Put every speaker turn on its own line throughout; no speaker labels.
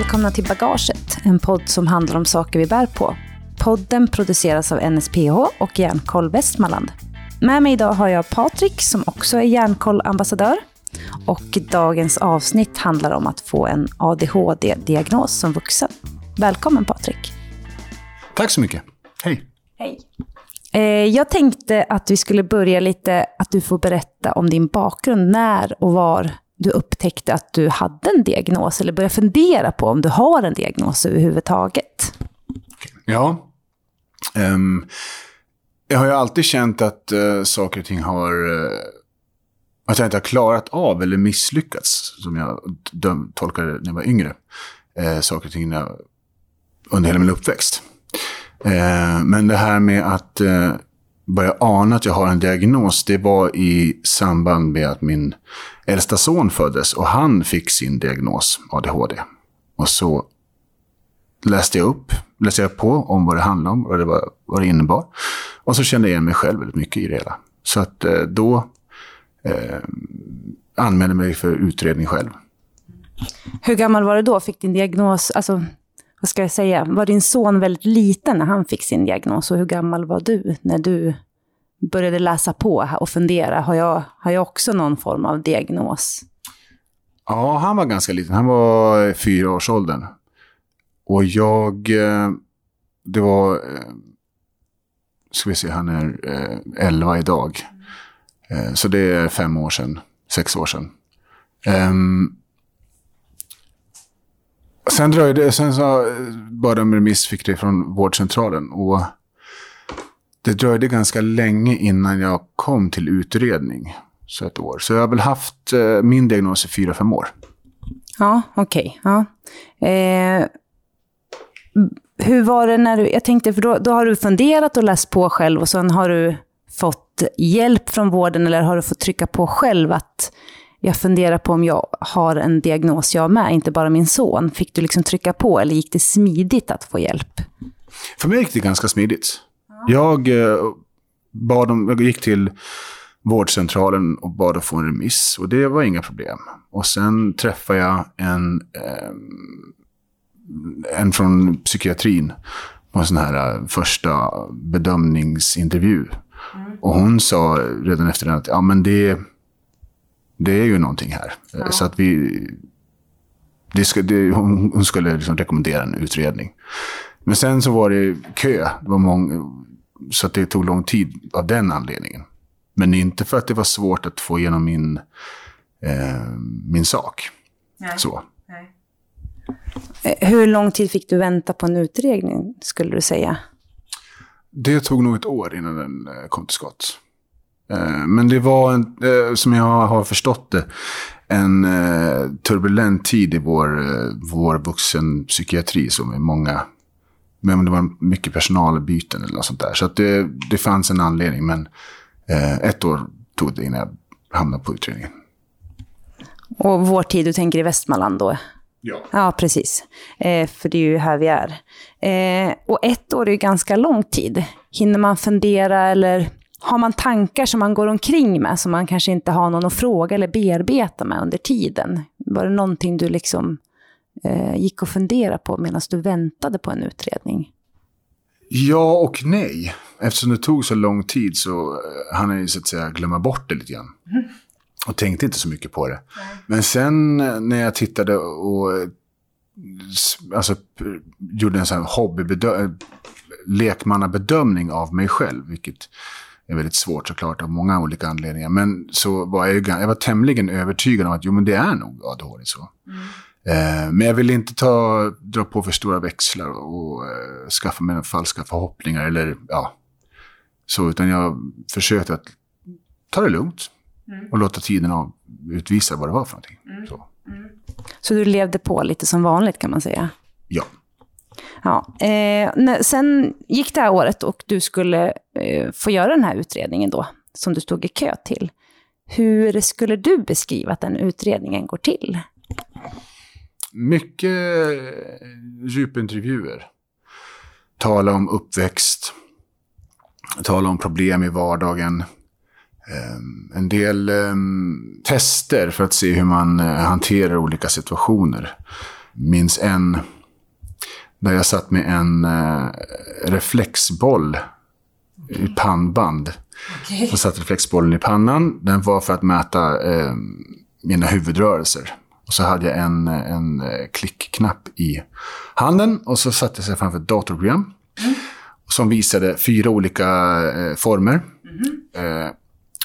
välkomna till Bagaget, en podd som handlar om saker vi bär på. Podden produceras av NSPH och Järnkoll Västmanland. Med mig idag har jag Patrik som också är Järnkoll-ambassadör. Och dagens avsnitt handlar om att få en ADHD-diagnos som vuxen. Välkommen Patrik.
Tack så mycket. Hej.
Hej. Eh, jag tänkte att vi skulle börja lite, att du får berätta om din bakgrund, när och var du upptäckte att du hade en diagnos, eller började fundera på om du har en diagnos överhuvudtaget.
Ja. Um, jag har ju alltid känt att uh, saker och ting har... Uh, att jag inte har klarat av eller misslyckats, som jag döm, tolkade när jag var yngre. Uh, saker och ting under hela min uppväxt. Uh, men det här med att börja ana att jag har en diagnos, det var i samband med att min äldsta son föddes och han fick sin diagnos ADHD. Och så läste jag upp, läste jag på om vad det handlade om, vad det, var, vad det innebar. Och så kände jag igen mig själv väldigt mycket i det hela. Så att eh, då eh, anmälde mig för utredning själv.
Hur gammal var du då? Fick din diagnos, alltså vad ska jag säga, var din son väldigt liten när han fick sin diagnos? Och hur gammal var du när du började läsa på och fundera? Har jag, har jag också någon form av diagnos?
Ja, han var ganska liten. Han var fyra års åldern. Och jag, eh, det var, eh, ska vi se, han är eh, elva idag. Så det är fem år sedan, sex år sedan. Um, Sen dröjde, sen så eh, bad de remiss, fick det från vårdcentralen. Och det dröjde ganska länge innan jag kom till utredning. Så ett år. Så jag har väl haft eh, min diagnos i fyra, fem år.
Ja, okej. Okay. Ja. Eh, hur var det när du, jag tänkte, för då, då har du funderat och läst på själv och sen har du fått hjälp från vården eller har du fått trycka på själv att jag funderar på om jag har en diagnos jag med, inte bara min son. Fick du liksom trycka på eller gick det smidigt att få hjälp?
För mig gick det ganska smidigt. Ja. Jag, eh, bad om, jag gick till vårdcentralen och bad att få en remiss. Och det var inga problem. Och sen träffade jag en, eh, en från psykiatrin på en sån här eh, första bedömningsintervju. Mm. Och hon sa redan efter den att ja, men det det är ju någonting här. Ja. Så att vi... Det ska, det, hon skulle liksom rekommendera en utredning. Men sen så var det kö. Det var många, så att det tog lång tid av den anledningen. Men inte för att det var svårt att få igenom min, eh, min sak. Nej. Så. Nej.
Eh, hur lång tid fick du vänta på en utredning, skulle du säga?
Det tog nog ett år innan den eh, kom till skott. Eh, men det var, en, eh, som jag har förstått det, en eh, turbulent tid i vår, vår vuxenpsykiatri som är många men det var mycket personalbyten eller något sånt där. Så att det, det fanns en anledning. Men ett år tog det innan jag hamnade på utredningen.
Och vår tid, du tänker i Västmanland då?
Ja.
Ja, precis. Eh, för det är ju här vi är. Eh, och ett år är ju ganska lång tid. Hinner man fundera eller har man tankar som man går omkring med, som man kanske inte har någon att fråga eller bearbeta med under tiden? Var det någonting du liksom eh, gick och funderade på medan du väntade på en utredning?
Ja och nej. Eftersom det tog så lång tid så eh, hann jag ju så att säga glömma bort det lite grann. Mm. Och tänkte inte så mycket på det. Nej. Men sen eh, när jag tittade och eh, alltså, gjorde en sån här hobbybedömning, lekmannabedömning av mig själv, vilket är väldigt svårt såklart av många olika anledningar. Men så var jag, ju, jag var tämligen övertygad om att jo, men det är nog ADHD så. Mm. Eh, men jag ville inte ta, dra på för stora växlar och eh, skaffa mig falska förhoppningar eller ja, så. Utan jag försökte att ta det lugnt mm. och låta tiden av, utvisa vad det var för någonting. Mm. Så.
Mm. så du levde på lite som vanligt kan man säga?
Ja.
Ja, eh, sen gick det här året och du skulle eh, få göra den här utredningen då, som du stod i kö till. Hur skulle du beskriva att den utredningen går till?
Mycket djupintervjuer. Tala om uppväxt. Tala om problem i vardagen. Ehm, en del ehm, tester för att se hur man eh, hanterar olika situationer minns en där jag satt med en eh, reflexboll i pannband. Okay. Så satt reflexbollen i pannan. Den var för att mäta eh, mina huvudrörelser. Och så hade jag en, en eh, klickknapp i handen och så satte jag sig framför ett datorprogram. Mm. Som visade fyra olika eh, former. Mm. Eh,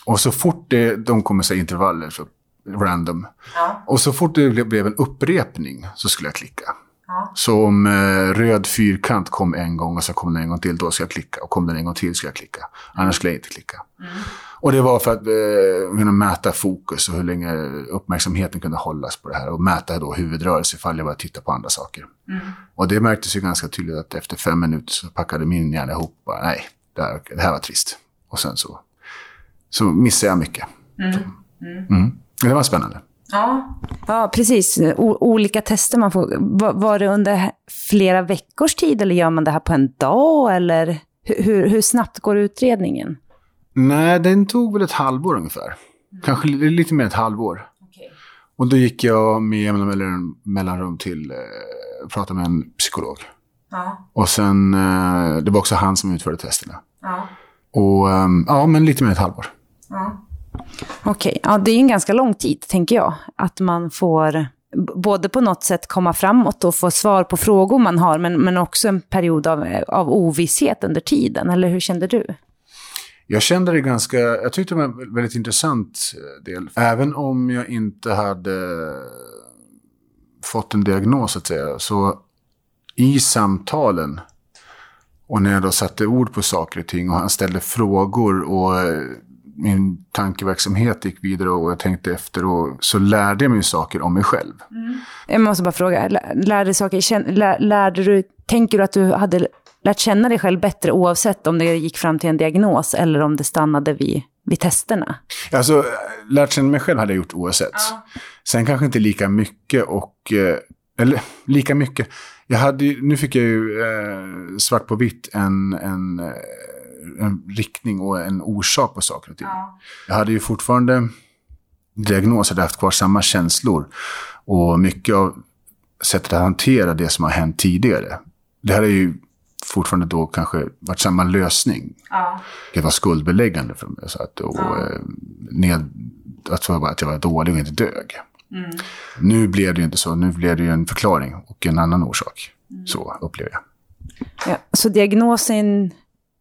och så fort det, de kommer säga intervaller, så random. Ja. Och så fort det blev en upprepning så skulle jag klicka. Ja. Så om eh, röd fyrkant kom en gång och så kom den en gång till, då ska jag klicka. Och kom den en gång till ska jag klicka. Annars skulle jag inte klicka. Mm. Och det var för att eh, kunna mäta fokus och hur länge uppmärksamheten kunde hållas på det här. Och mäta då huvudrörelse ifall jag bara tittade på andra saker. Mm. Och det märktes ju ganska tydligt att efter fem minuter så packade min hjärna ihop. Bara, Nej, det här, det här var trist. Och sen så, så missade jag mycket. Mm. mm. mm. Det var spännande.
Ja, ja precis. O olika tester man får. Var, var, det under flera veckors tid eller gör man det här på en dag? Eller hur, hur snabbt går utredningen?
Nej, den tog väl ett halvår ungefär. Mm. Kanske lite mer än ett halvår. Okay. Och då gick jag med jämna mellanrum till eh, prata med en psykolog. Ja. Och sen, eh, det var också han som utförde testerna. Ja. Och eh, ja, men lite mer än ett halvår. Ja.
Okej, okay. ja, det är en ganska lång tid, tänker jag. Att man får både på något sätt komma framåt och få svar på frågor man har, men, men också en period av, av ovisshet under tiden. Eller hur kände du?
Jag kände det ganska, jag tyckte det var en väldigt intressant eh, del. Även om jag inte hade fått en diagnos, så att säga, så i samtalen och när jag då satte ord på saker och ting och han ställde frågor och eh, min tankeverksamhet gick vidare och jag tänkte efter och så lärde jag mig saker om mig själv.
Mm. Jag måste bara fråga, lärde, saker, lärde du, tänker du att du hade lärt känna dig själv bättre oavsett om det gick fram till en diagnos eller om det stannade vid, vid testerna?
Alltså, lärt känna mig själv hade jag gjort oavsett. Ja. Sen kanske inte lika mycket och, eh, eller lika mycket. Jag hade, nu fick jag ju eh, svart på vitt en, en eh, en riktning och en orsak på saker och ting. Ja. Jag hade ju fortfarande diagnos, hade haft kvar samma känslor. Och mycket av sättet att hantera det som har hänt tidigare. Det hade ju fortfarande då kanske varit samma lösning. Ja. Det var skuldbeläggande för mig. Så att, och, ja. Eh, ned, att, att jag var dålig och inte dög. Mm. Nu blev det ju inte så. Nu blev det ju en förklaring och en annan orsak. Mm. Så upplever jag.
Ja, så diagnosen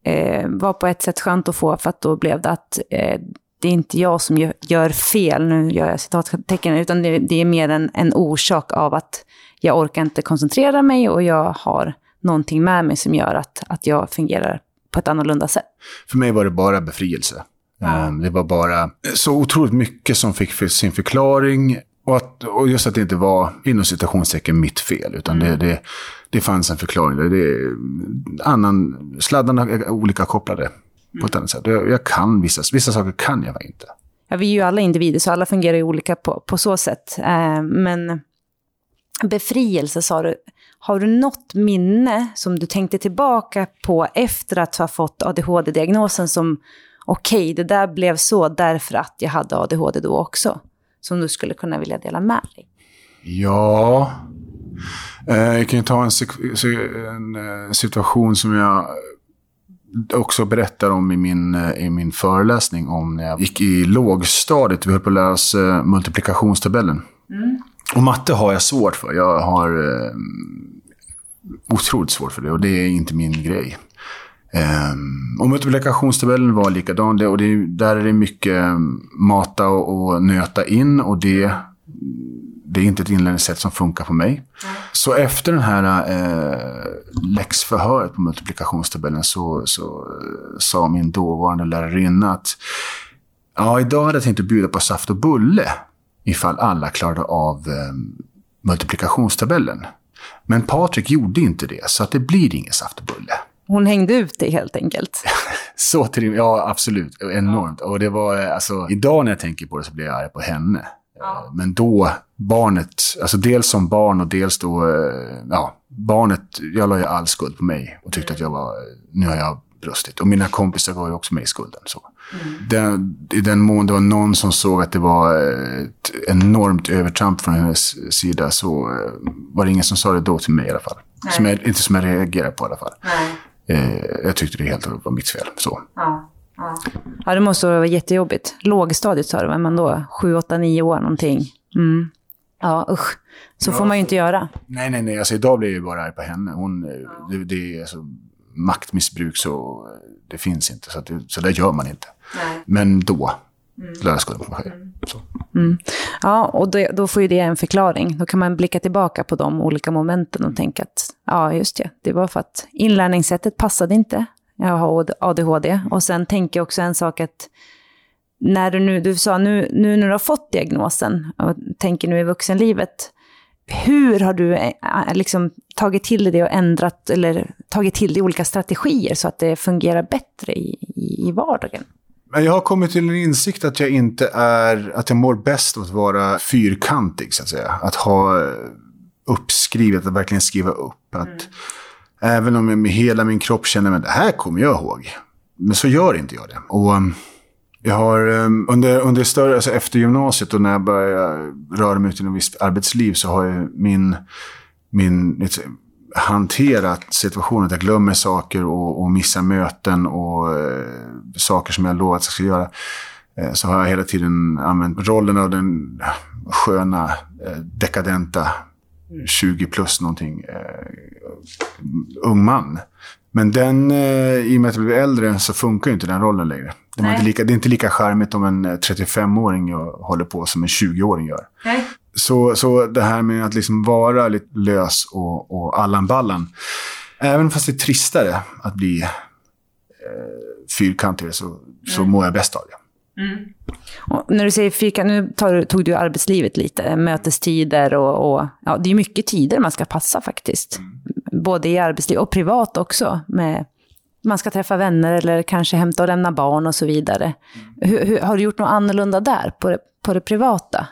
eh, var på ett sätt skönt att få, för att då blev det att eh, det är inte jag som gör, fel, nu gör jag citattecken, utan det, det, är mer en, en orsak av att jag orkar inte koncentrera mig och jag har någonting med mig som gör att, att jag fungerar på ett annorlunda sätt.
För mig var det bara befrielse. Ja. Ehm, det var bara så otroligt mycket som fick sin förklaring. Och, att, och just att det inte var, inom citationstecken, mitt fel. Utan mm. det, det, det fanns en förklaring. Det annan, sladdarna är olika kopplade mm. på ett annat sätt. Jag, jag, kan vissa, vissa saker kan jag inte.
Ja, vi är ju alla individer, så alla fungerar ju olika på, på så sätt. Eh, men befrielse, sa du. Har du något minne som du tänkte tillbaka på efter att ha fått ADHD-diagnosen som okej, okay, det där blev så därför att jag hade ADHD då också? Som du skulle kunna vilja dela med dig?
Ja, jag kan ju ta en, en, eh, situation som jag också berättar om i min, eh, i min föreläsning om när jag gick i lågstadiet. Vi höll på att lära oss multiplikationstabellen. Mm. Och matte har jag svårt för. Jag har eh, otroligt svårt för det och det är inte min grej. Um, och multiplikationstabellen var likadan. och det, där är det mycket mata och, och nöta in och det det är inte ett inlärningssätt som funkar på mig. Mm. Så efter den här eh, läxförhöret på multiplikationstabellen så, så eh, sa min dåvarande lärarinna att ja, idag hade jag tänkt att bjuda på saft och bulle ifall alla klarade av eh, multiplikationstabellen. Men Patrik gjorde inte det, så att det blir ingen saft och bulle.
Hon hängde ut det helt enkelt.
så till Ja, absolut. Enormt. Och det var, eh, alltså, idag när jag tänker på det så blir jag arg på henne. Ja. Men då, barnet, alltså dels som barn och dels då, eh, ja, barnet, jag la ju all skuld på mig och tyckte att jag var, nu har jag brustit. Och mina kompisar var ju också med i skulden. Så. Den, I den mån det var någon som såg att det var ett enormt övertramp från hennes sida så eh, var det ingen som sa det då till mig i alla fall. Som jag, inte som jag reagerade på i alla fall. Eh, jag tyckte det helt var mitt fel. Så.
Ja. Ja. ja, det måste vara jättejobbigt. Lågstadiet sa du, var man då? Sju, åtta, nio år någonting. Mm. Ja, usch. Så ja, får man ju inte göra.
Nej, nej, nej. Alltså, idag blir jag ju bara arg på henne. Hon, ja. det, det, är alltså, maktmissbruk så det finns inte. Så, det, så det gör man inte. Nej. Men då mm. lär jag skulden på själv.
Mm. Ja, och då, då, får ju det en förklaring. Då kan man blicka tillbaka på de olika momenten och tänka att ja, just det, det var för att inlärningssättet passade inte. Jag har ADHD. Och sen tänker jag också en sak att när du nu, du sa nu, nu när du har fått diagnosen och tänker nu i vuxenlivet, hur har du eh, liksom tagit till dig det och ändrat eller tagit till dig olika strategier så att det fungerar bättre i, i, i vardagen?
Jag har kommit till en insikt att jag inte är, att jag mår bäst av att vara fyrkantig så att säga. Att ha uppskrivet, att verkligen skriva upp. Att, mm. Även om jag med hela min kropp känner att det här kommer jag ihåg. Men så gör inte jag det. Och um, jag har um, under, under större, alltså efter gymnasiet och när jag började röra mig ut i ett visst arbetsliv så har jag min, min liksom, hanterat situationen. Att jag glömmer saker och, och missar möten och eh, saker som jag lovat att jag ska göra. Eh, så har jag hela tiden använt rollen av den sköna, eh, dekadenta 20 plus någonting eh, ung man. Men den, eh, i och med att jag blev äldre så funkar inte den rollen längre. Det är, inte lika, det är inte lika charmigt om en 35-åring eh, håller på som en 20-åring gör. Nej. Så, så det här med att liksom vara lite lös och, och Allan Ballan. Även fast det är tristare att bli eh, fyrkantig så, så mm. mår jag bäst av det. Mm.
När du säger fyrkant, nu tar, tog du arbetslivet lite, mötestider och, och, ja, det är mycket tider man ska passa faktiskt. Mm. Både i arbetsliv och privat också. Med, man ska träffa vänner eller kanske hämta och lämna barn och så vidare. Mm. Hur, hur, har du gjort något annorlunda där, på det, på det privata?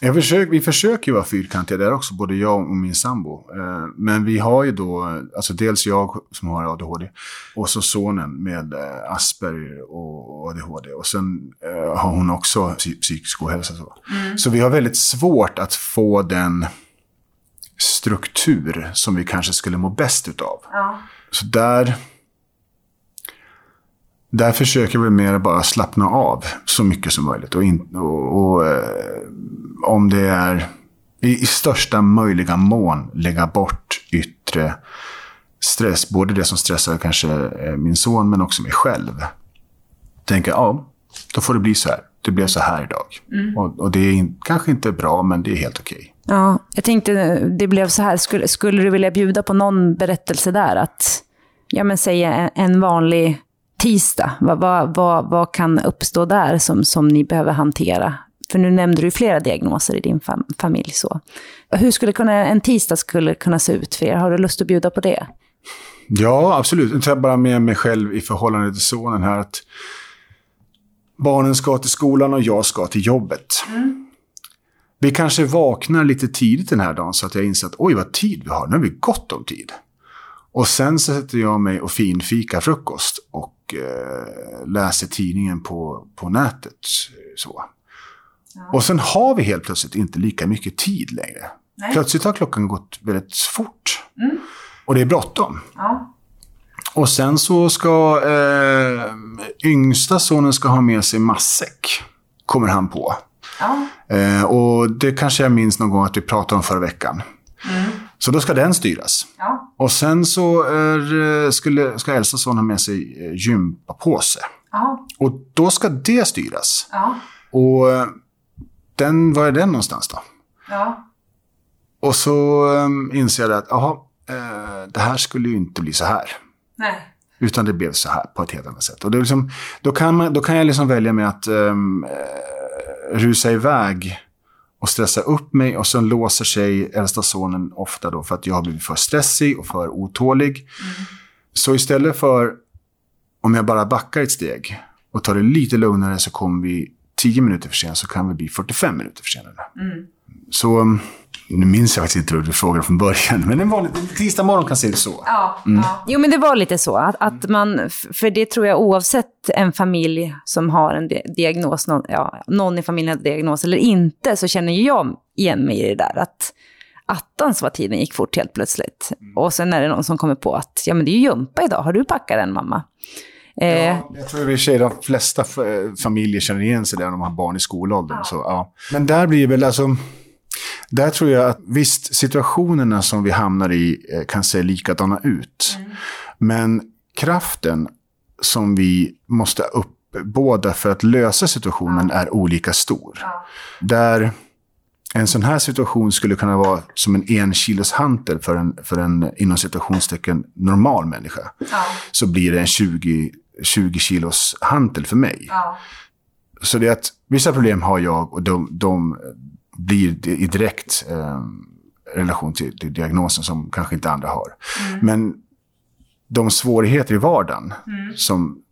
Försöker, vi försöker ju vara fyrkantiga där också, både jag och min sambo. Eh, men vi har ju då, alltså dels jag som har ADHD och så sonen med eh, Asperger och ADHD. Och sen eh, har hon också psykisk ohälsa. Så. Mm. så vi har väldigt svårt att få den struktur som vi kanske skulle må bäst utav. Ja. Så där där försöker vi mer bara slappna av så mycket som möjligt. Och, in, och, och eh, om det är i, i, största möjliga mån lägga bort yttre stress. Både det som stressar kanske eh, min son men också mig själv. Tänka, ja, då får det bli så här. Det blev så här idag. Mm. Och, och, det är in, kanske inte bra, men det är helt okej. Okay.
Ja, jag tänkte, det blev så här. Skulle, skulle du vilja bjuda på någon berättelse där? Att, ja men säga en, en vanlig tisdag? Vad, vad, vad, vad kan uppstå där som, som ni behöver hantera? För nu nämnde du flera diagnoser i din fam familj. Så. Hur skulle kunna, en tisdag skulle kunna se ut för er? Har du lust att bjuda på det?
Ja, absolut. Jag tar bara med mig själv i förhållande till sonen här. att Barnen ska till skolan och jag ska till jobbet. Mm. Vi kanske vaknar lite tidigt den här dagen så att jag inser att oj vad tid vi har, nu har vi gott om tid. Och sen så sätter jag mig och finfikar frukost och eh, läser tidningen på, på nätet. Så. Ja. Och sen har vi helt plötsligt inte lika mycket tid längre. Nej. Plötsligt har klockan gått väldigt fort. Mm. Och det är bråttom. Ja. Och sen så ska eh, yngsta sonen ska ha med sig matsäck. Kommer han på. Ja. Eh, och det kanske jag minns någon gång att vi pratade om förra veckan. Mm. Så då ska den styras. Ja. Och sen så är, skulle, ska äldsta son ha med sig eh, gympapåse. Ja. Och då ska det styras. Ja. Och eh, den, var är den någonstans då? Ja. Och så inser jag att, jaha, eh, det här skulle ju inte bli så här. Nej. Utan det blev så här på ett helt annat sätt. Och det är liksom, då, kan man, då kan jag liksom välja med att um, rusa iväg och stressa upp mig och sen låser sig äldsta sonen ofta då för att jag har blivit för stressig och för otålig. Mm. Så istället för, om jag bara backar ett steg och tar det lite lugnare så kommer vi 10 minuter för sent så kan vi bli 45 minuter försenade. Mm. Så nu minns jag faktiskt inte vad du frågade från början, men en vanlig tisdag morgon kan se ut så.
Ja, mm. ja. Jo, men det var lite så. Att, att man, för det tror jag oavsett en familj som har en diagnos, någon, ja, någon i familjen har diagnos eller inte, så känner jag igen mig i det där. Att attans vad tiden gick fort helt plötsligt. Mm. Och sen är det någon som kommer på att ja, men det är ju jumpa idag, har du packat den mamma?
Eh, ja, jag tror i och de flesta familjer känner igen sig där när de har barn i skolåldern. Ja. Så, ja. Men där blir väl alltså... Där tror jag att visst, situationerna som vi hamnar i eh, kan se likadana ut. Mm. Men kraften som vi måste uppbåda för att lösa situationen är olika stor. Där en sån här situation skulle kunna vara som en en kilos hantel för en, för en inom citationstecken normal människa. Ja. Så blir det en 20, 20 kilos hantel för mig. Ja. Så det är att vissa problem har jag och de, de blir i direkt eh, relation till, till, diagnosen som kanske inte andra har. Mm. Men de svårigheter i vardagen mm. som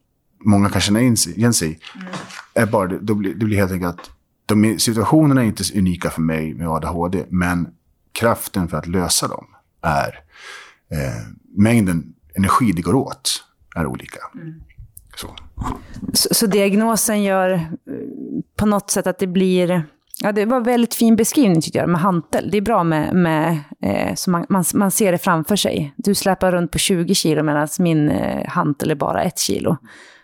många kan känna igen sig i, mm. är bara, det blir, det blir helt enkelt att de situationerna är inte unika för mig med ADHD, men kraften för att lösa dem är eh, mängden energi det går åt är olika. Mm.
Så. Så, så. diagnosen gör eh, på något sätt att det blir... Ja, det var en väldigt fin beskrivning tycker jag, med hantel. Det är bra med, med eh, så man, man, man, ser det framför sig. Du släpar runt på 20 kilo medan min eh, hantel är bara ett kilo.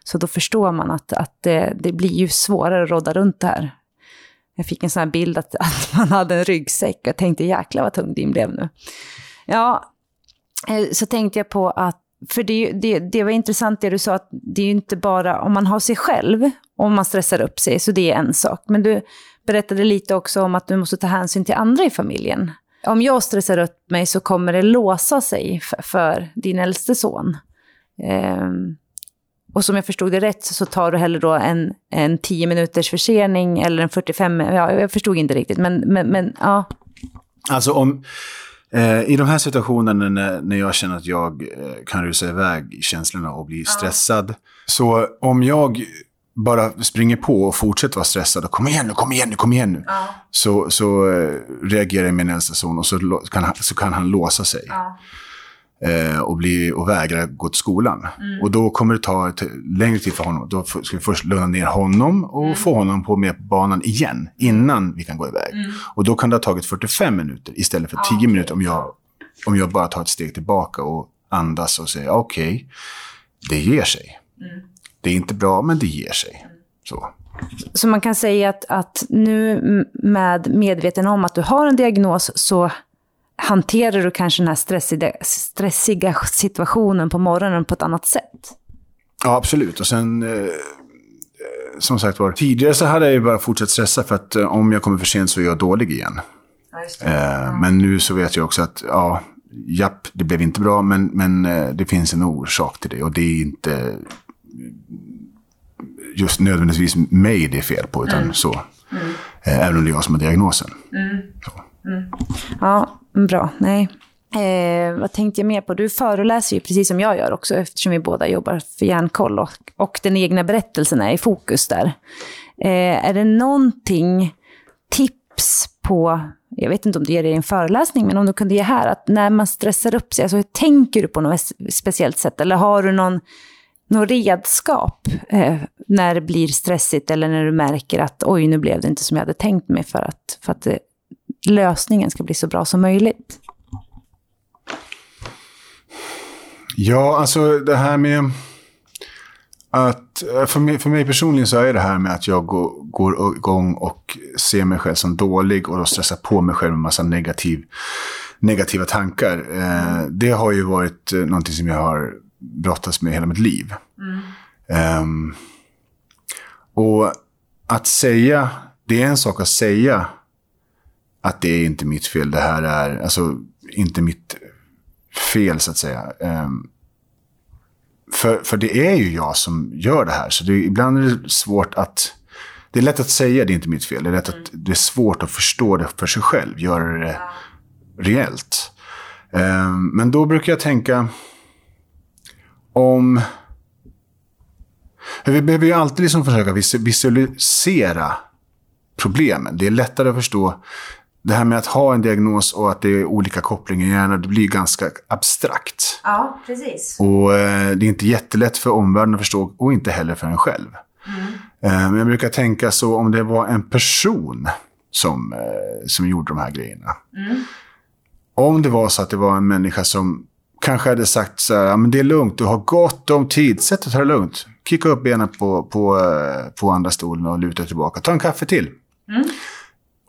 Så då förstår man att, att det, det blir ju svårare att råda runt det här. Jag fick en sån här bild att, att man hade en ryggsäck och jag tänkte jäklar vad tung din blev nu. Ja, eh, så tänkte jag på att, för det, det, det var intressant det du sa, att det är ju inte bara om man har sig själv, om man stressar upp sig, så det är en sak. Men du berättade lite också om att du måste ta hänsyn till andra i familjen. Om jag stressar upp mig så kommer det låsa sig för, för din äldste son. Um, och som jag förstod det rätt så tar du hellre då en, en 10 minuters försening eller en 45, ja, jag förstod inte riktigt, men, men, men ja.
Alltså om, eh, i de här situationerna när, när jag känner att jag eh, kan rusa iväg i känslorna och bli stressad, så om jag bara springer på och fortsätter vara stressad och kom igen nu, kom igen nu, kom igen nu. Ja. Så, så eh, reagerar min äldsta son och så kan, han, så kan han låsa sig. Ja eh, och, bli, och vägrar gå till skolan. Mm. Och då kommer det ta ett längre tid för honom. Då ska vi först lugna ner honom och mm. få honom på med på banan igen innan vi kan gå iväg. Mm. Och då kan det ha tagit 45 minuter istället för 10 okay. minuter om jag, om jag bara tar ett steg tillbaka och andas och säger okej, okay, det ger sig. Mm. Det är inte bra, men det ger sig. Så.
Så man kan säga att, att nu med medveten om att du har en diagnos så hanterar du kanske den här stressiga, stressiga situationen på morgonen på ett annat sätt?
Ja, absolut. Och sen, eh, som sagt var, tidigare så hade jag ju bara fortsatt stressa för att eh, om jag kommer för sent så är jag dålig igen. Ja, eh, men nu så vet jag också att, ja, japp, det blev inte bra, men, men eh, det finns en orsak till det. Och det är inte just nödvändigtvis mig det är fel på, utan mm. så. Mm. Eh, även om det är jag som har diagnosen. Mm.
Mm. Ja, bra. Nej. Eh, vad tänkte jag mer på? Du föreläser ju precis som jag gör också eftersom vi båda jobbar för Hjärnkoll och, och den egna berättelsen är i fokus där. Eh, är det någonting, tips på, jag vet inte om du ger det i en föreläsning, men om du kunde ge här, att när man stressar upp sig, alltså hur tänker du på något speciellt sätt? Eller har du någon, något redskap eh, när det blir stressigt eller när du märker att oj, nu blev det inte som jag hade tänkt mig för att, för att eh, lösningen ska bli så bra som möjligt?
Ja, alltså det här med att eh, för mig, för mig personligen så är det här med att jag går, går igång och ser mig själv som dålig och då stressar på mig själv med massa negativ, negativa tankar. Eh, det har ju varit eh, någonting som jag har brottats med hela mitt liv. Mm. Um, och att säga, det är en sak att säga att det är inte mitt fel. Det här är alltså inte mitt fel, så att säga. Um, för, för det är ju jag som gör det här. Så det, ibland är det svårt att... Det är lätt att säga det är inte mitt fel. Det är, lätt att, det är svårt att förstå det för sig själv. Göra det reellt. Um, men då brukar jag tänka om... Vi behöver ju alltid liksom försöka visualisera problemen. Det är lättare att förstå det här med att ha en diagnos och att det är olika kopplingar i hjärnan, det blir ganska abstrakt.
Ja, precis.
Och eh, det är inte jättelätt för omvärlden att förstå och inte heller för en själv. Mm. Eh, men jag brukar tänka så om det var en person som, eh, som gjorde de här grejerna. Mm. Om det var så att det var en människa som kanske hade sagt så här, men det är lugnt, du har gott om tid, sätt dig och ta det lugnt. Kicka upp benen på, på, eh, på andra stolen och luta tillbaka. Ta en kaffe till. Mm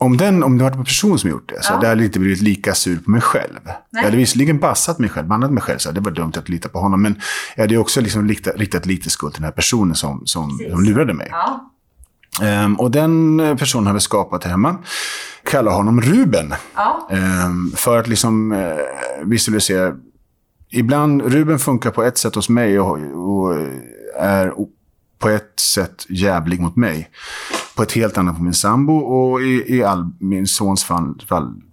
om, den, om det var en person som gjort det, så ja. hade jag inte blivit lika sur på mig själv. Nej. Jag hade visserligen passat mig själv, bannat mig själv, så det var dumt att lita på honom. Men jag hade också liksom riktat, riktat lite skuld till den här personen som, som, som lurade mig. Ja. Um, och den personen har vi skapat hemma. Kallar honom Ruben. Ja. Um, för att liksom uh, visualisera. Ibland, Ruben funkar på ett sätt hos mig och, och är på ett sätt jävlig mot mig på ett helt annat på min sambo och i, i all, min sons fall,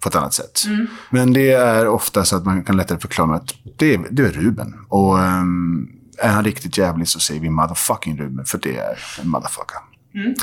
på ett annat sätt. Mm. Men det är ofta så att man kan lättare förklara att det är, det är Ruben. Och um, är han riktigt jävlig så säger vi motherfucking Ruben, för det är en motherfucker. Mm.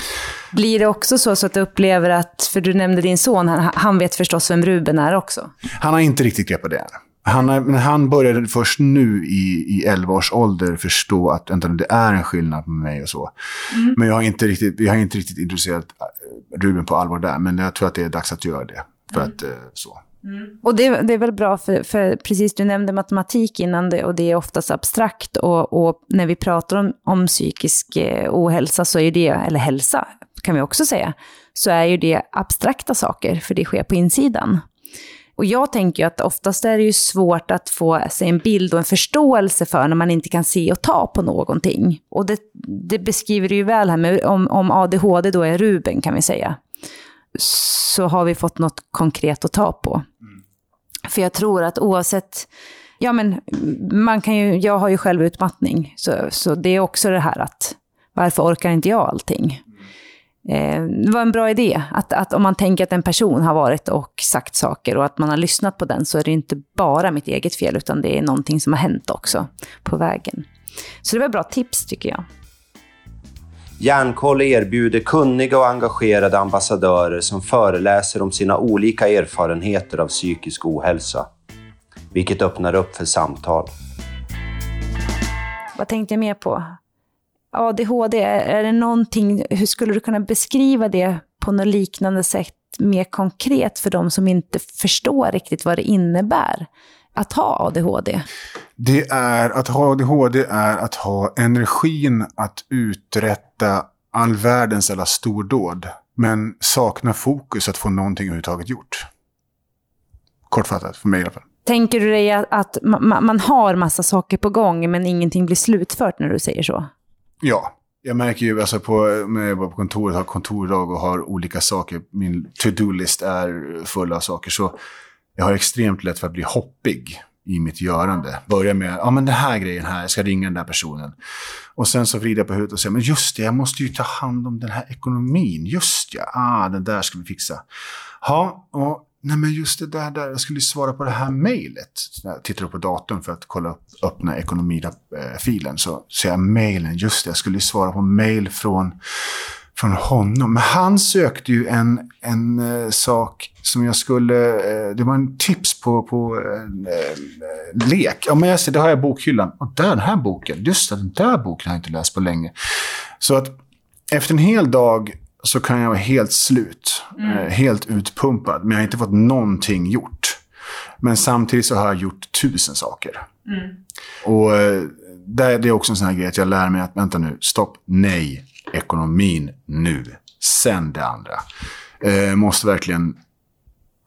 Blir det också så, så att du upplever att, för du nämnde din son, han, han vet förstås vem Ruben är också?
Han har inte riktigt grepp på det än. Han, men han började först nu i, i 11 års ålder förstå att vänta, det är en skillnad på mig och så. Mm. Men jag har inte riktigt, jag har inte riktigt introducerat eh, Ruben på allvar där. Men jag tror att det är dags att göra det. För mm. att, eh, så.
Mm. Och det, det, är väl bra, för, för, precis du nämnde matematik innan det, och det är oftast abstrakt. Och, och när vi pratar om, om psykisk eh, ohälsa, så är det, eller hälsa kan vi också säga, så är ju det abstrakta saker, för det sker på insidan. Och jag tänker ju att oftast är det ju svårt att få sig en bild och en förståelse för när man inte kan se och ta på någonting. Och det, det beskriver du ju väl här med om, om ADHD då är Ruben kan vi säga. Så har vi fått något konkret att ta på. Mm. För jag tror att oavsett Ja, men man kan ju, jag har ju själv utmattning, så, så det är också det här att varför orkar inte jag allting? Eh, det var en bra idé. Att, att om man tänker att en person har varit och sagt saker och att man har lyssnat på den så är det inte bara mitt eget fel utan det är någonting som har hänt också på vägen. Så det var bra tips tycker jag.
Järnkoll erbjuder kunniga och engagerade ambassadörer som föreläser om sina olika erfarenheter av psykisk ohälsa, vilket öppnar upp för samtal.
Vad tänkte jag mer på? ADHD, är det någonting, hur skulle du kunna beskriva det på något liknande sätt mer konkret för de som inte förstår riktigt vad det innebär att ha ADHD?
Det är att ha ADHD är att ha energin att uträtta all världens alla stordåd. Men sakna fokus att få någonting överhuvudtaget gjort. Kortfattat, för mig i alla fall.
Tänker du dig att, att man har massa saker på gång men ingenting blir slutfört när du säger så?
Ja, jag märker ju alltså på, när jag jobbar på kontoret, har kontordag och har olika saker. Min to-do-list är full av saker. Så jag har extremt lätt för att bli hoppig i mitt görande. Börja med, ja men den här grejen här, jag ska ringa den där personen. Och sen så vrider jag på huvudet och säger, men just det, jag måste ju ta hand om den här ekonomin. Just ja, ah, den där ska vi fixa. Ja, och Nej men just det där, där, jag skulle svara på det här mejlet. Jag tittar på datorn för att kolla upp, öppna ekonomifilen. Så ser jag mejlen, just det, jag skulle svara på mejl från, från honom. Men han sökte ju en, en uh, sak som jag skulle, uh, det var en tips på, på uh, lek. Ja men jag ser, det har jag i bokhyllan. Och där, den här boken, just det, den där boken har jag inte läst på länge. Så att efter en hel dag så kan jag vara helt slut. Mm. Eh, helt utpumpad. Men jag har inte fått någonting gjort. Men samtidigt så har jag gjort tusen saker. Mm. Och eh, det är också en sån här grej att jag lär mig att, vänta nu, stopp, nej, ekonomin nu. Sen det andra. Eh, måste verkligen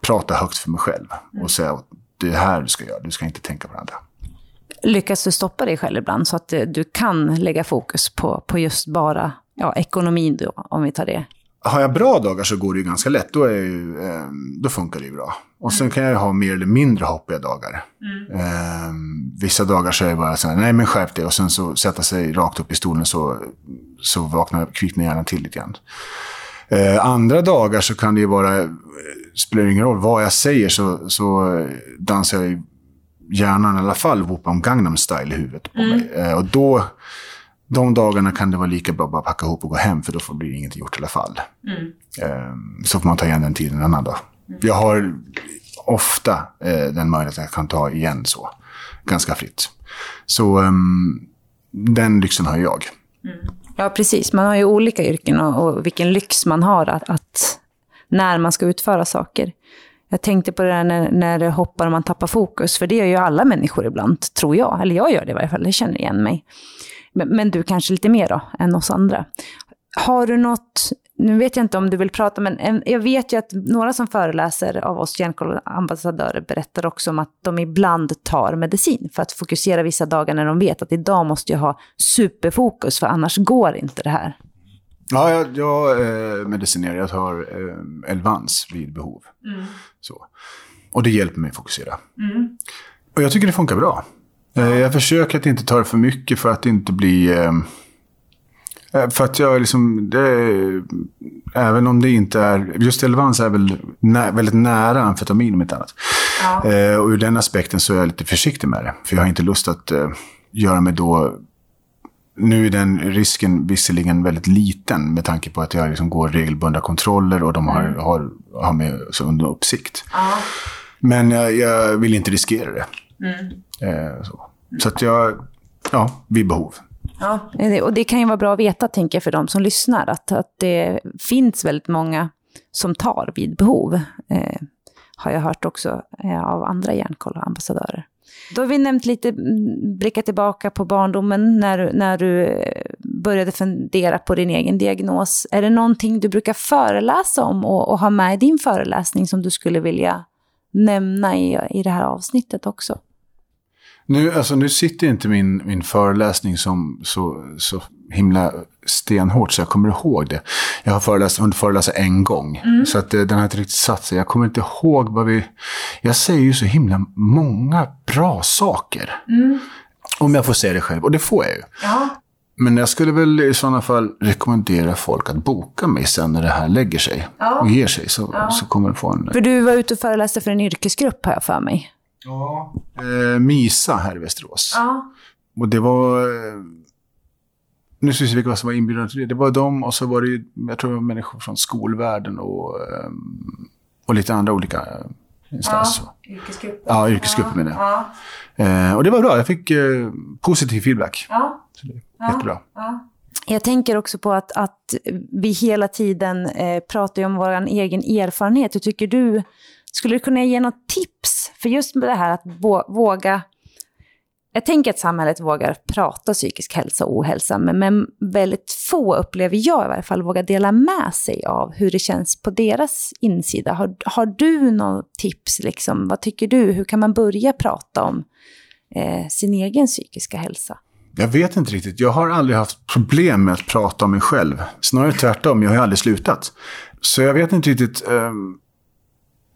prata högt för mig själv. Mm. Och säga, det är här du ska göra, du ska inte tänka på det andra.
Lyckas du stoppa dig själv ibland så att du kan lägga fokus på, på just bara ja, ekonomin då, om vi tar det.
Har jag bra dagar så går det ju ganska lätt. Då, är ju, eh, då funkar det ju bra. Och sen kan jag ha mer eller mindre hoppiga dagar. Mm. Eh, vissa dagar så är det bara så här, nej men skärp dig. Och sen så sätta sig rakt upp i stolen så, så vaknar, kvicknar hjärnan till lite grann. Eh, andra dagar så kan det ju vara, eh, spelar ingen roll vad jag säger så, så dansar jag hjärnan i alla fall Whoopam Gangnam Style i huvudet på mm. mig. Eh, och då de dagarna kan det vara lika bra att bara packa ihop och gå hem, för då blir det inget gjort i alla fall. Mm. Ehm, så får man ta igen den tiden en annan dag. Jag har ofta eh, den möjligheten att jag kan ta igen så. Ganska fritt. Så um, den lyxen har jag.
Ja, precis. Man har ju olika yrken och, och vilken lyx man har att, att, när man ska utföra saker. Jag tänkte på det där när, när det hoppar och man tappar fokus, för det gör ju alla människor ibland, tror jag. Eller jag gör det i varje fall, jag känner igen mig. Men, men du kanske lite mer då, än oss andra. Har du något, nu vet jag inte om du vill prata, men en, jag vet ju att några som föreläser av oss hjärnkollambassadörer berättar också om att de ibland tar medicin för att fokusera vissa dagar när de vet att idag måste jag ha superfokus, för annars går inte det här.
Ja, jag, jag eh, medicinerar. Jag tar eh, Elvans vid behov. Så. Och det hjälper mig att fokusera. Och jag tycker det funkar bra. Eh, jag försöker att inte ta det för mycket för att inte bli... Eh, eh, för att jag liksom... Det, även om det inte är... Just Elvans är väl nä, väldigt nära amfetamin om inte annat. Eh, och ur den aspekten så är jag lite försiktig med det. För jag har inte lust att göra mig då nu är den risken visserligen väldigt liten med tanke på att jag liksom går regelbundna kontroller och de har, har, har mig under uppsikt. Men jag, jag vill inte riskera det. Eh, så så att jag, ja, vid behov.
Ja, och det kan ju vara bra att veta, tänker jag, för de som lyssnar, att, att det finns väldigt många som tar vid behov. Eh, har jag hört också eh, av andra hjärnkollambassadörer. Då har vi nämnt lite, mm, blicka tillbaka på barndomen, när, när du eh, började fundera på din egen diagnos. Är det någonting du brukar föreläsa om och, och ha med i din föreläsning som du skulle vilja nämna i, i det här avsnittet också?
Nu, alltså, nu sitter inte min, min föreläsning som så, så himla stenhårt så jag kommer ihåg det. Jag har föreläst, hunnit föreläsa en gång. Så att eh, den har inte riktigt satt sig. Jag kommer inte ihåg vad vi... Jag säger ju så himla många bra saker. Om jag får säga det själv. Och det får jag ju. Men jag skulle väl i sådana fall rekommendera folk att boka mig sen när det här lägger sig och ger sig. Så, så kommer du få en...
För du var ute och föreläste för en yrkesgrupp, har jag för mig.
Ja. Eh, Misa här i Västerås. Och det var... eh, Nu ska vi se vilka som var inbjudna till det. Det var de och så var det ju, jag tror det var människor från skolvärlden och, ehm, och lite andra olika eh, instanser.
yrkesgruppen.
Ja, yrkesgrupper menar jag. Eh, och det var bra. Jag fick eh, positiv feedback. Så det är jättebra.
Jag tänker också på att, att vi hela tiden eh, pratar ju om vår egen erfarenhet. Hur tycker du, skulle du kunna ge något tips? För just med det här att våga... Jag tänker att samhället vågar prata psykisk hälsa och ohälsa, men, men väldigt få upplever jag i varje fall vågar dela med sig av hur det känns på deras insida. Har, har du något tips? Liksom? Vad tycker du? Hur kan man börja prata om eh, sin egen psykiska hälsa?
Jag vet inte riktigt. Jag har aldrig haft problem med att prata om mig själv. Snarare tvärtom. Jag har ju aldrig slutat. Så jag vet inte riktigt. Ehm,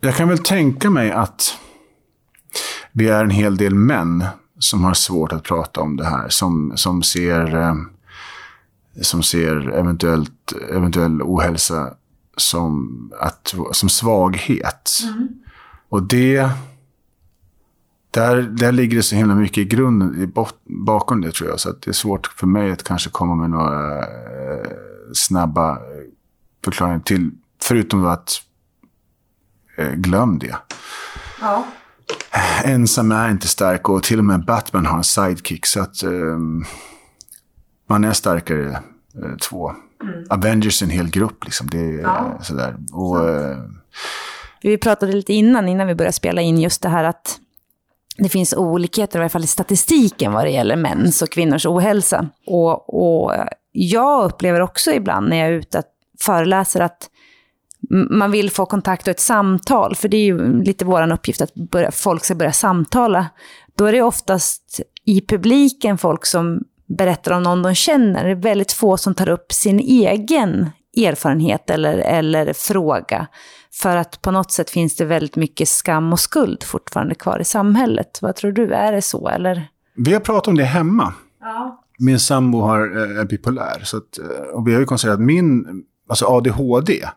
jag kan väl tänka mig att vi är en hel del män som har svårt att prata om det här. Som, som ser, ehm, som ser eventuellt, eventuell ohälsa som, att, som svaghet. Och det... Där, där ligger det så himla mycket i grunden, i bot, bakom det tror jag. Så det är svårt för mig att kanske komma med några eh, snabba eh, förklaringar till. Förutom att eh, glöm det. Ensam är inte stark och till och med Batman har en sidekick. Så att ehm, man är starkare eh, två. Avengers är en hel grupp liksom. Det är eh, sådär. Och, eh,
Vi pratade lite innan, innan vi började spela in, just det här att det finns olikheter, i varje fall i statistiken, vad det gäller mäns och kvinnors ohälsa. Och, och jag upplever också ibland när jag är ute och föreläser att man vill få kontakt och ett samtal, för det är ju lite vår uppgift att börja, folk ska börja samtala. Då är det oftast i publiken folk som berättar om någon de känner. Det är väldigt få som tar upp sin egen erfarenhet eller, eller fråga. För att på något sätt finns det väldigt mycket skam och skuld fortfarande kvar i samhället. Vad tror du, är det så eller?
vi har pratat om det hemma. Min sambo har, eh, är bipolär. Så att, eh, och vi har ju konstaterat att min alltså ADHD,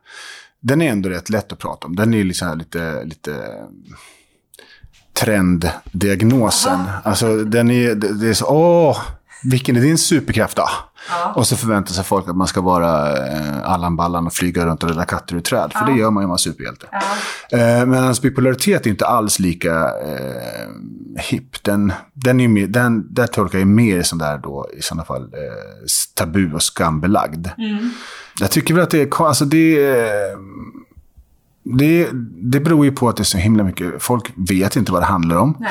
den är ändå rätt lätt att prata om. Den är liksom lite, lite trenddiagnosen. Alltså den är, det det är så, åh, vilken är din superkraft då? Ja. Och så förväntar sig folk att man ska vara eh, Allan Ballan och flyga runt och rädda katter ur träd. För ja. det gör man ju om man är superhjälte. Ja. Eh, men hans bipolaritet är inte alls lika eh, hipp. Den, den är mer, den, där tolkar jag mer som där då, i sådana fall eh, tabu och skambelagd. Mm. Jag tycker väl att det är... Alltså det, det, det beror ju på att det är så himla mycket... Folk vet inte vad det handlar om.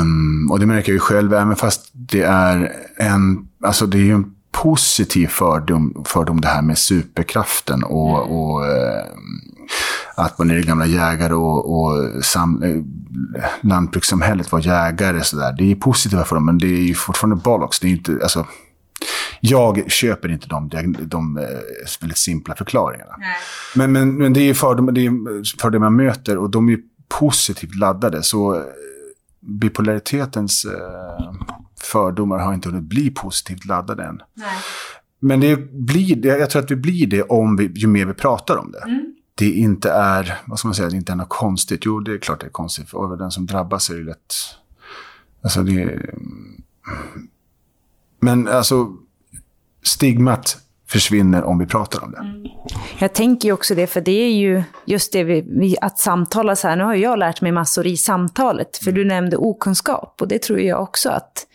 Um, och det märker jag ju själv, även fast det är en... Alltså det är ju en positiv fördom, fördom det här med superkraften och, mm. och uh, att man är gamla jägare och, och sam, uh, lantbrukssamhället var jägare. Så där. Det är positiva för dem, men det är ju fortfarande bollocks. Det är inte, alltså, jag köper inte de, de, de eh, väldigt simpla förklaringarna. Men, men, men det är fördomar, det är fördomar man möter och de är positivt laddade. Så eh, bipolaritetens eh, fördomar har inte hunnit bli positivt laddade än. Nej. Men det blir, jag tror att vi blir det om vi, ju mer vi pratar om det. Mm. Det inte är, vad ska man säga, det inte är något konstigt. Jo, det är klart det är konstigt. För den som drabbas är det lätt... Alltså det. Men alltså, stigmat försvinner om vi pratar om det. Mm.
Jag tänker ju också det, för det är ju just det vi, att samtala så här. Nu har jag lärt mig massor i samtalet, för du nämnde okunskap. Och det tror jag också att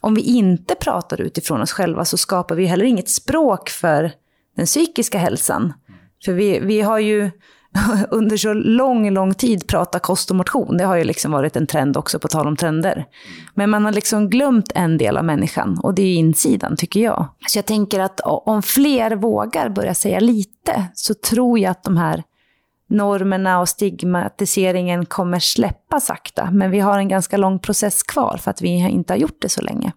om vi inte pratar utifrån oss själva så skapar vi heller inget språk för den psykiska hälsan. För vi, vi har ju under så lång, lång tid prata kost och motion. Det har ju liksom varit en trend också, på tal om trender. Men man har liksom glömt en del av människan och det är insidan, tycker jag. Så jag tänker att om fler vågar börja säga lite, så tror jag att de här normerna och stigmatiseringen kommer släppa sakta. Men vi har en ganska lång process kvar för att vi inte har gjort det så länge.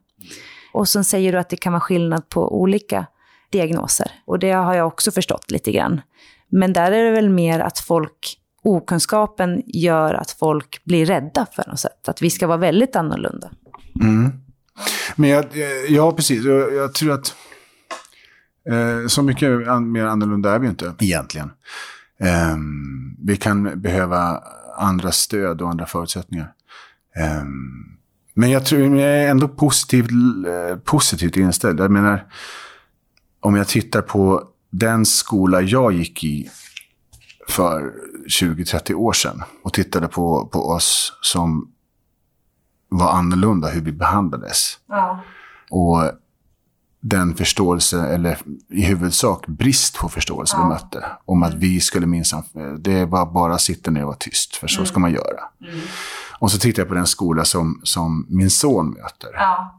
Och sen säger du att det kan vara skillnad på olika diagnoser. Och det har jag också förstått lite grann. Men där är det väl mer att folk, okunskapen gör att folk blir rädda för något sätt. Att vi ska vara väldigt annorlunda.
Mm. Men jag, ja, precis. Jag, jag tror att eh, så mycket mer annorlunda är vi inte egentligen. Eh, vi kan behöva andra stöd och andra förutsättningar. Eh, men jag tror jag är ändå positivt, eh, positivt inställd. Jag menar, om jag tittar på den skola jag gick i för 20-30 år sedan och tittade på, på oss som var annorlunda, hur vi behandlades. Ja. Och den förståelse, eller i huvudsak brist på förståelse ja. vi mötte. Om att vi skulle minsann, det var bara att sitta ner och vara tyst, för så mm. ska man göra. Mm. Och så tittade jag på den skola som, som min son möter. Ja.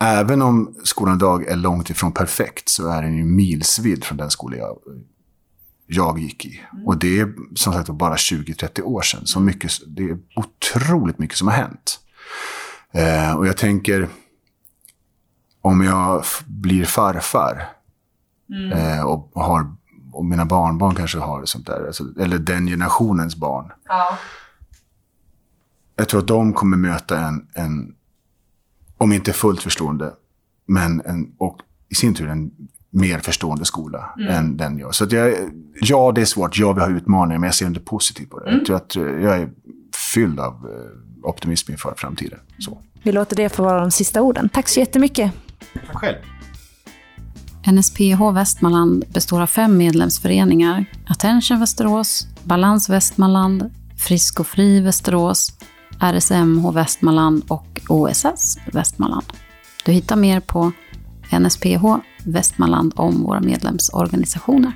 Även om skolan idag är långt ifrån perfekt så är den ju milsvid från den skola jag, jag gick i. Mm. Och det är som sagt bara 20-30 år sedan. Så mycket, det är otroligt mycket som har hänt. Eh, och jag tänker, om jag blir farfar mm. eh, och, har, och mina barnbarn kanske har sånt där, alltså, eller den generationens barn. Ja. Jag tror att de kommer möta en, en om inte fullt förstående, men en, och i sin tur en mer förstående skola mm. än den jag. Så jag, ja, det är svårt. Ja, vi har utmaningar, men jag ser inte positivt på det. Mm. Jag tror att jag är fylld av eh, optimism inför framtiden. Så.
Vi låter det få vara de sista orden. Tack så jättemycket.
Tack själv.
NSPH Västmanland består av fem medlemsföreningar. Attention Västerås, Balans Västmanland, Frisk och Fri Västerås, RSMH Västmanland och OSS Västmanland. Du hittar mer på NSPH Västmanland om våra medlemsorganisationer.